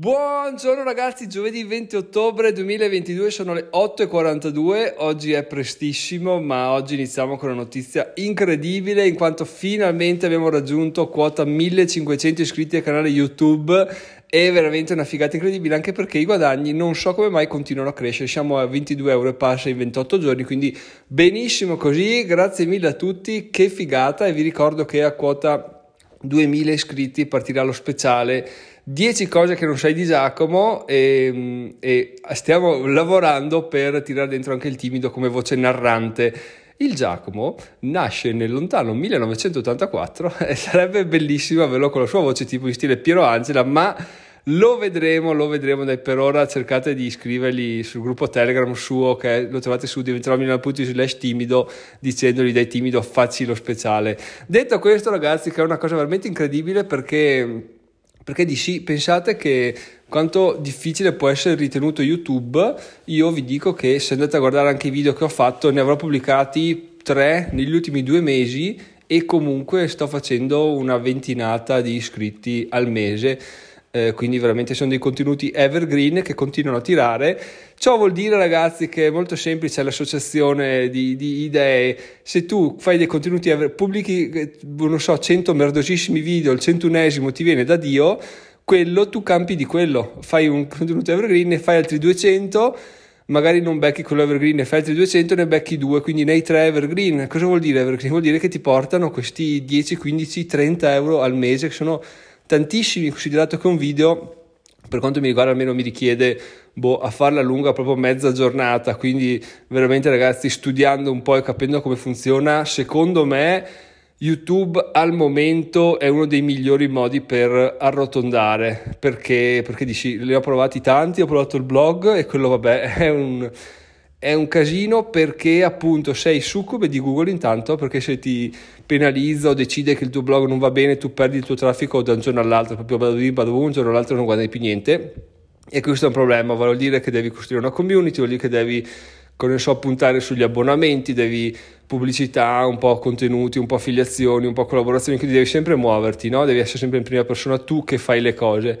Buongiorno ragazzi, giovedì 20 ottobre 2022 sono le 8.42, oggi è prestissimo ma oggi iniziamo con una notizia incredibile in quanto finalmente abbiamo raggiunto quota 1500 iscritti al canale YouTube. È veramente una figata incredibile anche perché i guadagni non so come mai continuano a crescere, siamo a 22 euro e passa in 28 giorni quindi benissimo così, grazie mille a tutti, che figata. E vi ricordo che a quota 2000 iscritti partirà lo speciale 10 cose che non sai di Giacomo e, e, stiamo lavorando per tirare dentro anche il timido come voce narrante. Il Giacomo nasce nel lontano 1984 e sarebbe bellissimo averlo con la sua voce tipo in stile Piero Angela, ma lo vedremo, lo vedremo per ora cercate di iscriverli sul gruppo Telegram suo che lo trovate su diventerò slash timido dicendogli dai timido facci lo speciale. Detto questo ragazzi che è una cosa veramente incredibile perché perché dici, pensate che quanto difficile può essere ritenuto YouTube, io vi dico che se andate a guardare anche i video che ho fatto, ne avrò pubblicati tre negli ultimi due mesi e comunque sto facendo una ventinata di iscritti al mese eh, quindi veramente sono dei contenuti evergreen che continuano a tirare. Ciò vuol dire ragazzi che è molto semplice l'associazione di, di idee, se tu fai dei contenuti, ever, pubblichi, eh, non so, 100 merdosissimi video, il centunesimo ti viene da Dio, quello tu campi di quello, fai un contenuto evergreen, ne fai altri 200 magari non becchi quello evergreen e fai altri 200 ne becchi due quindi ne hai tre evergreen cosa vuol dire evergreen? vuol dire che ti portano questi 10, 15, 30 euro al mese che sono tantissimi, considerato che un video, per quanto mi riguarda almeno mi richiede boh, a farla lunga proprio mezza giornata, quindi veramente ragazzi studiando un po' e capendo come funziona, secondo me YouTube al momento è uno dei migliori modi per arrotondare, perché, perché dici, li ho provati tanti, ho provato il blog e quello vabbè è un è un casino perché appunto sei succube di Google intanto perché se ti penalizza o decide che il tuo blog non va bene tu perdi il tuo traffico da un giorno all'altro proprio vado lì vado un giorno all'altro non guadagni più niente. E questo è un problema. Vuol dire che devi costruire una community vuol dire che devi come so puntare sugli abbonamenti devi pubblicità un po' contenuti un po' affiliazioni un po' collaborazioni quindi devi sempre muoverti no? devi essere sempre in prima persona tu che fai le cose.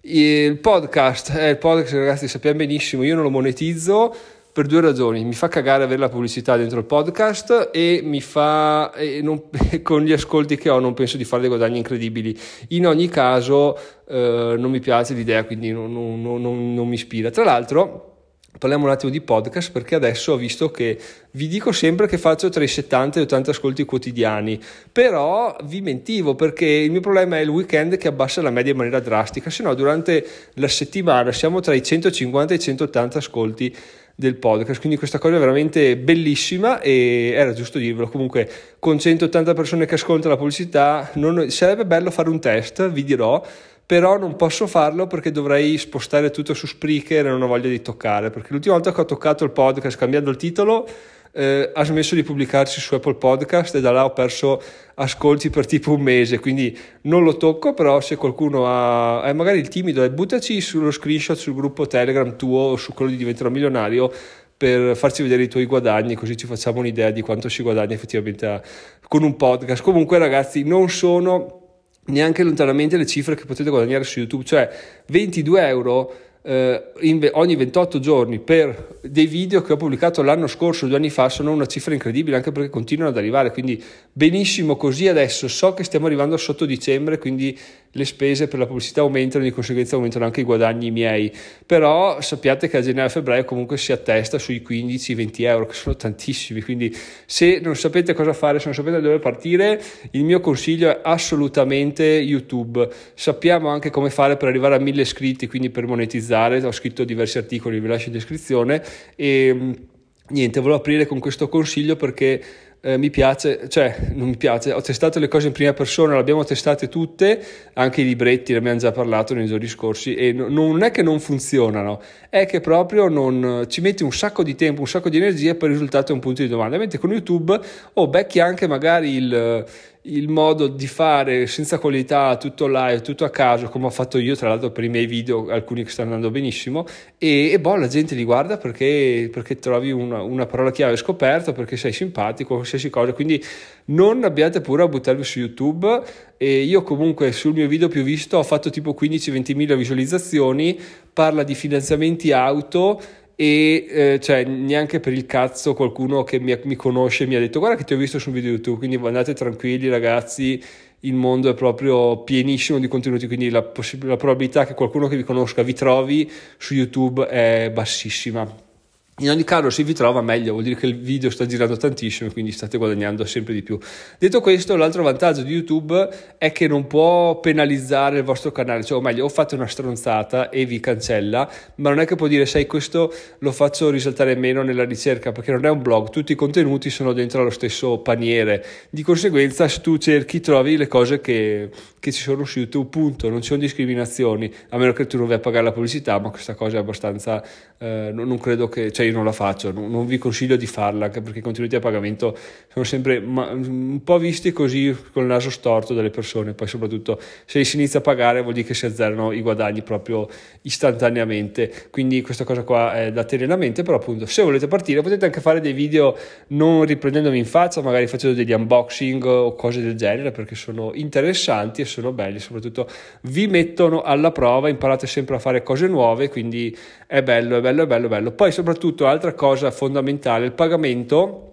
Il podcast eh, il podcast ragazzi sappiamo benissimo io non lo monetizzo per due ragioni. Mi fa cagare avere la pubblicità dentro il podcast e mi fa, e non, con gli ascolti che ho, non penso di fare dei guadagni incredibili. In ogni caso, eh, non mi piace l'idea, quindi non, non, non, mi ispira. Tra l'altro, Parliamo un attimo di podcast perché adesso ho visto che vi dico sempre che faccio tra i 70 e 80 ascolti quotidiani, però vi mentivo perché il mio problema è il weekend che abbassa la media in maniera drastica, se no durante la settimana siamo tra i 150 e i 180 ascolti del podcast. Quindi questa cosa è veramente bellissima e era giusto dirvelo. Comunque, con 180 persone che ascoltano la pubblicità, non, sarebbe bello fare un test, vi dirò. Però non posso farlo perché dovrei spostare tutto su Spreaker e non ho voglia di toccare. Perché l'ultima volta che ho toccato il podcast cambiando il titolo eh, ha smesso di pubblicarsi su Apple Podcast e da là ho perso ascolti per tipo un mese, quindi non lo tocco, però se qualcuno ha eh, magari il timido, eh, buttaci sullo screenshot sul gruppo Telegram tuo o su quello di Diventerò Milionario per farci vedere i tuoi guadagni, così ci facciamo un'idea di quanto si guadagna effettivamente a, con un podcast. Comunque ragazzi, non sono neanche lontanamente le cifre che potete guadagnare su YouTube, cioè 22 euro eh, in, ogni 28 giorni per dei video che ho pubblicato l'anno scorso, due anni fa, sono una cifra incredibile anche perché continuano ad arrivare, quindi benissimo così adesso. So che stiamo arrivando sotto dicembre, quindi le spese per la pubblicità aumentano, di conseguenza aumentano anche i guadagni miei, però sappiate che a gennaio-febbraio comunque si attesta sui 15-20 euro, che sono tantissimi, quindi se non sapete cosa fare, se non sapete dove partire, il mio consiglio è assolutamente YouTube. Sappiamo anche come fare per arrivare a 1000 iscritti, quindi per monetizzare, ho scritto diversi articoli, vi lascio in descrizione e niente, volevo aprire con questo consiglio perché eh, mi piace, cioè non mi piace, ho testato le cose in prima persona, le abbiamo testate tutte, anche i libretti, ne abbiamo già parlato nei giorni scorsi e no, non è che non funzionano, è che proprio non, ci metti un sacco di tempo, un sacco di energia per il risultato è un punto di domanda, mentre con YouTube o oh, becchi anche magari il, il modo di fare senza qualità, tutto live, tutto a caso, come ho fatto io, tra l'altro per i miei video, alcuni che stanno andando benissimo, e, e boh, la gente li guarda perché, perché trovi una, una, parola chiave scoperta, perché sei simpatico, qualsiasi cosa, quindi non abbiate paura a buttarvi su YouTube, e io comunque sul mio video più visto ho fatto tipo 15-20 mila visualizzazioni, parla di finanziamenti auto, e eh, cioè neanche per il cazzo qualcuno che mi, mi, conosce mi ha detto guarda che ti ho visto su un video YouTube quindi andate tranquilli ragazzi il mondo è proprio pienissimo di contenuti quindi la, possib- la probabilità che qualcuno che vi conosca vi trovi su YouTube è bassissima in ogni caso, se vi trova meglio, vuol dire che il video sta girando tantissimo e quindi state guadagnando sempre di più. Detto questo, l'altro vantaggio di YouTube è che non può penalizzare il vostro canale, cioè, o meglio, o fate una stronzata e vi cancella, ma non è che può dire, sai, questo lo faccio risaltare meno nella ricerca perché non è un blog, tutti i contenuti sono dentro allo stesso paniere. Di conseguenza, se tu cerchi, trovi le cose che, che ci sono su YouTube, punto. Non ci sono discriminazioni, a meno che tu non vai a pagare la pubblicità, ma questa cosa è abbastanza, eh, non, non credo che. Cioè, io non la faccio, non, non vi consiglio di farla perché i contenuti a pagamento sono sempre ma, un po' visti così con il naso storto dalle persone, poi soprattutto se si inizia a pagare vuol dire che si azzerano i guadagni proprio istantaneamente, quindi questa cosa qua è da tenere a mente, però appunto se volete partire potete anche fare dei video non riprendendomi in faccia, magari facendo degli unboxing o cose del genere perché sono interessanti e sono belli, soprattutto vi mettono alla prova, imparate sempre a fare cose nuove, quindi è bello, è bello, è bello, è bello. Poi soprattutto altra cosa fondamentale, il pagamento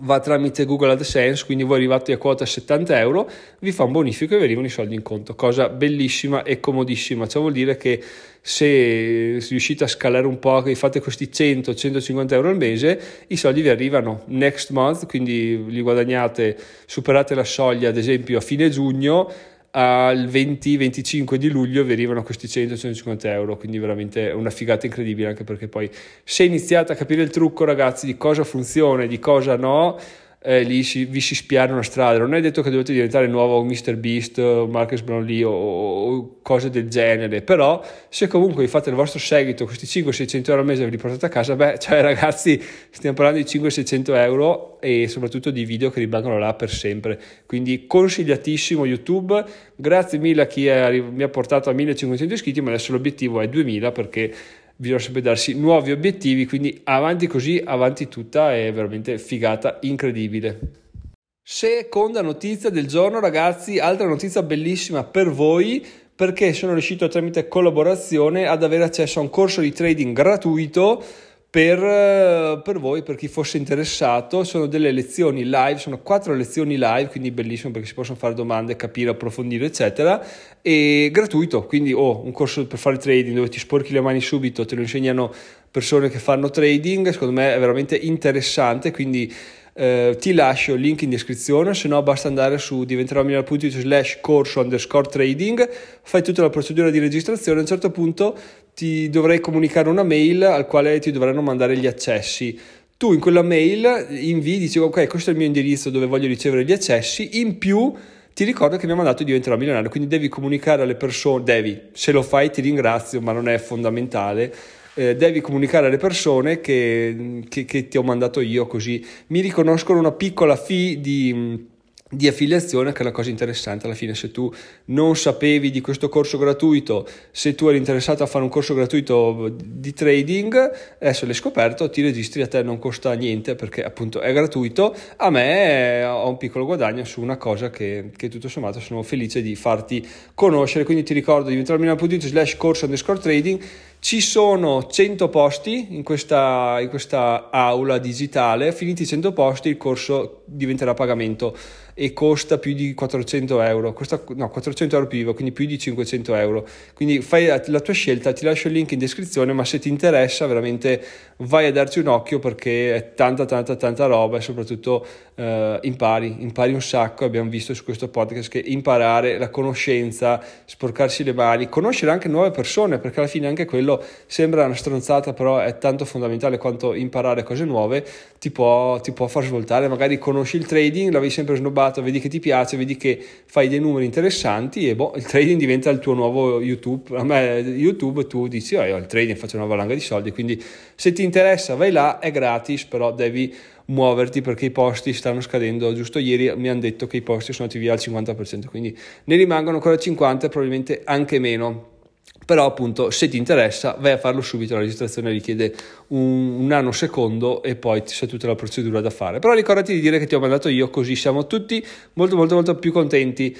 va tramite Google AdSense, quindi voi arrivate a quota 70 euro, vi fa un bonifico e vi arrivano i soldi in conto, cosa bellissima e comodissima, ciò vuol dire che se riuscite a scalare un po', che fate questi 100-150 euro al mese, i soldi vi arrivano next month, quindi li guadagnate, superate la soglia ad esempio a fine giugno, al 20-25 di luglio vi arrivano questi 100-150 euro, quindi veramente una figata incredibile anche perché poi se iniziate a capire il trucco ragazzi di cosa funziona e di cosa no, eh, lì si, vi si spiana una strada. Non è detto che dovete diventare nuovo Mr. Beast, Marcus Brownlee o, o, cose del genere, però se comunque vi fate il vostro seguito, questi 500-600 euro al mese ve li portate a casa, beh, cioè ragazzi, stiamo parlando di 500-600 euro e soprattutto di video che rimangono là per sempre. Quindi consigliatissimo YouTube. Grazie mille a chi è, mi ha portato a 1500 iscritti, ma adesso l'obiettivo è 2000 perché bisogna sempre darsi nuovi obiettivi, quindi avanti così, avanti tutta, è veramente figata incredibile. Seconda notizia del giorno, ragazzi, altra notizia bellissima per voi perché sono riuscito tramite collaborazione ad avere accesso a un corso di trading gratuito per, eh, per, voi, per chi fosse interessato. Sono delle lezioni live, sono quattro lezioni live, quindi bellissimo perché si possono fare domande, capire, approfondire, eccetera. E gratuito, quindi oh, un corso per fare trading dove ti sporchi le mani subito, te lo insegnano persone che fanno trading, secondo me è veramente interessante, quindi eh, ti lascio il link in descrizione, se no basta andare su diventeromilionario.it slash corso underscore trading, fai tutta la procedura di registrazione, a un certo punto ti dovrei comunicare una mail al quale ti dovranno mandare gli accessi. Tu in quella mail invii, dici ok questo è il mio indirizzo dove voglio ricevere gli accessi, in più ti ricordo che mi ha mandato diventerò milionario, quindi devi comunicare alle persone, devi, se lo fai ti ringrazio, ma non è fondamentale eh, devi comunicare alle persone che, che, che, ti ho mandato io così mi riconoscono una piccola fee di, di affiliazione che è la cosa interessante. Alla fine se tu non sapevi di questo corso gratuito se tu eri interessato a fare un corso gratuito di trading adesso l'hai scoperto ti registri a te non costa niente perché appunto è gratuito. A me ho un piccolo guadagno su una cosa che, che tutto sommato sono felice di farti conoscere. Quindi ti ricordo di entrare in slash corso underscore trading ci sono 100 posti in questa, in questa aula digitale, finiti i 100 posti il corso diventerà pagamento e costa più di 400 euro, costa, no 400 euro più IVA, quindi più di 500 euro. Quindi fai la tua scelta, ti lascio il link in descrizione, ma se ti interessa veramente vai a darci un occhio perché è tanta tanta tanta roba e soprattutto eh, impari, impari un sacco, abbiamo visto su questo podcast che imparare la conoscenza, sporcarsi le mani, conoscere anche nuove persone perché alla fine anche quello quello sembra una stronzata, però è tanto fondamentale quanto imparare cose nuove, ti può, ti può far svoltare. Magari conosci il trading, l'avevi sempre snobbato, vedi che ti piace, vedi che fai dei numeri interessanti e boh, il trading diventa il tuo nuovo YouTube. A me YouTube tu dici, oh, io il trading, faccio una valanga di soldi, quindi se ti interessa vai là, è gratis, però devi muoverti perché i posti stanno scadendo. Giusto ieri mi hanno detto che i posti sono andati via al 50%, quindi ne rimangono ancora 50 e probabilmente anche meno. Però appunto se ti interessa vai a farlo subito, la registrazione richiede un, un nanosecondo e poi c'è tutta la procedura da fare. Però ricordati di dire che ti ho mandato io così siamo tutti molto molto molto più contenti.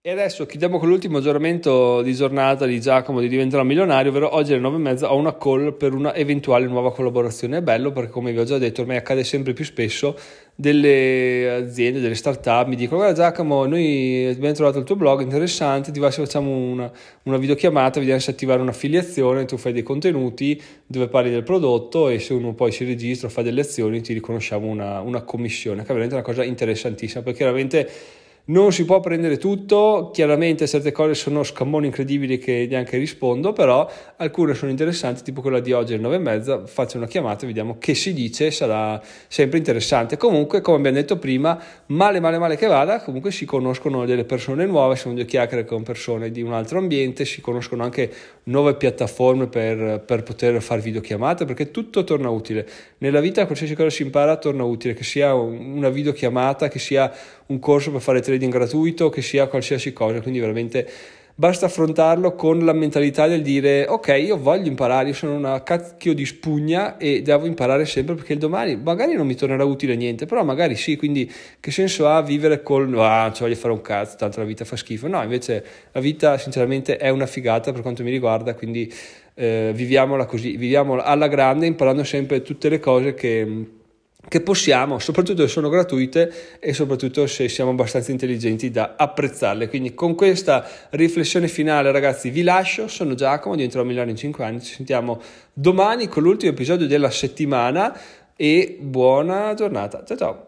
E adesso chiudiamo con l'ultimo aggiornamento di giornata di Giacomo di Diventerò Milionario, ovvero oggi alle 9.30 ho una call per una eventuale nuova collaborazione. È bello perché come vi ho già detto ormai accade sempre più spesso delle aziende, delle start-up mi dicono guarda Giacomo noi abbiamo trovato il tuo blog interessante, ti va se facciamo una, una videochiamata, vediamo se attivare un'affiliazione, tu fai dei contenuti dove parli del prodotto e se uno poi si registra, fa delle azioni ti riconosciamo una, una commissione, che è veramente una cosa interessantissima perché veramente non si può prendere tutto, chiaramente certe cose sono scammoni incredibili che neanche rispondo, però alcune sono interessanti, tipo quella di oggi alle 9 e mezza, faccio una chiamata e vediamo che si dice, sarà sempre interessante. Comunque, come abbiamo detto prima, male male male che vada, comunque si conoscono delle persone nuove, sono due chiacchiere con persone di un altro ambiente, si conoscono anche nuove piattaforme per, per poter fare videochiamate, perché tutto torna utile. Nella vita qualsiasi cosa si impara torna utile, che sia una videochiamata, che sia un corso per fare trading gratuito, che sia qualsiasi cosa, quindi veramente basta affrontarlo con la mentalità del dire ok io voglio imparare, io sono una cacchio di spugna e devo imparare sempre perché il domani magari non mi tornerà utile niente, però magari sì, quindi che senso ha vivere col ah, ci voglio fare un cazzo, tanto la vita fa schifo, no invece la vita sinceramente è una figata per quanto mi riguarda, quindi eh, viviamola così, viviamola alla grande imparando sempre tutte le cose che che possiamo, soprattutto se sono gratuite e soprattutto se siamo abbastanza intelligenti da apprezzarle. Quindi con questa riflessione finale ragazzi vi lascio, sono Giacomo, diventerò migliore in 5 anni, ci sentiamo domani con l'ultimo episodio della settimana e buona giornata. Ciao ciao!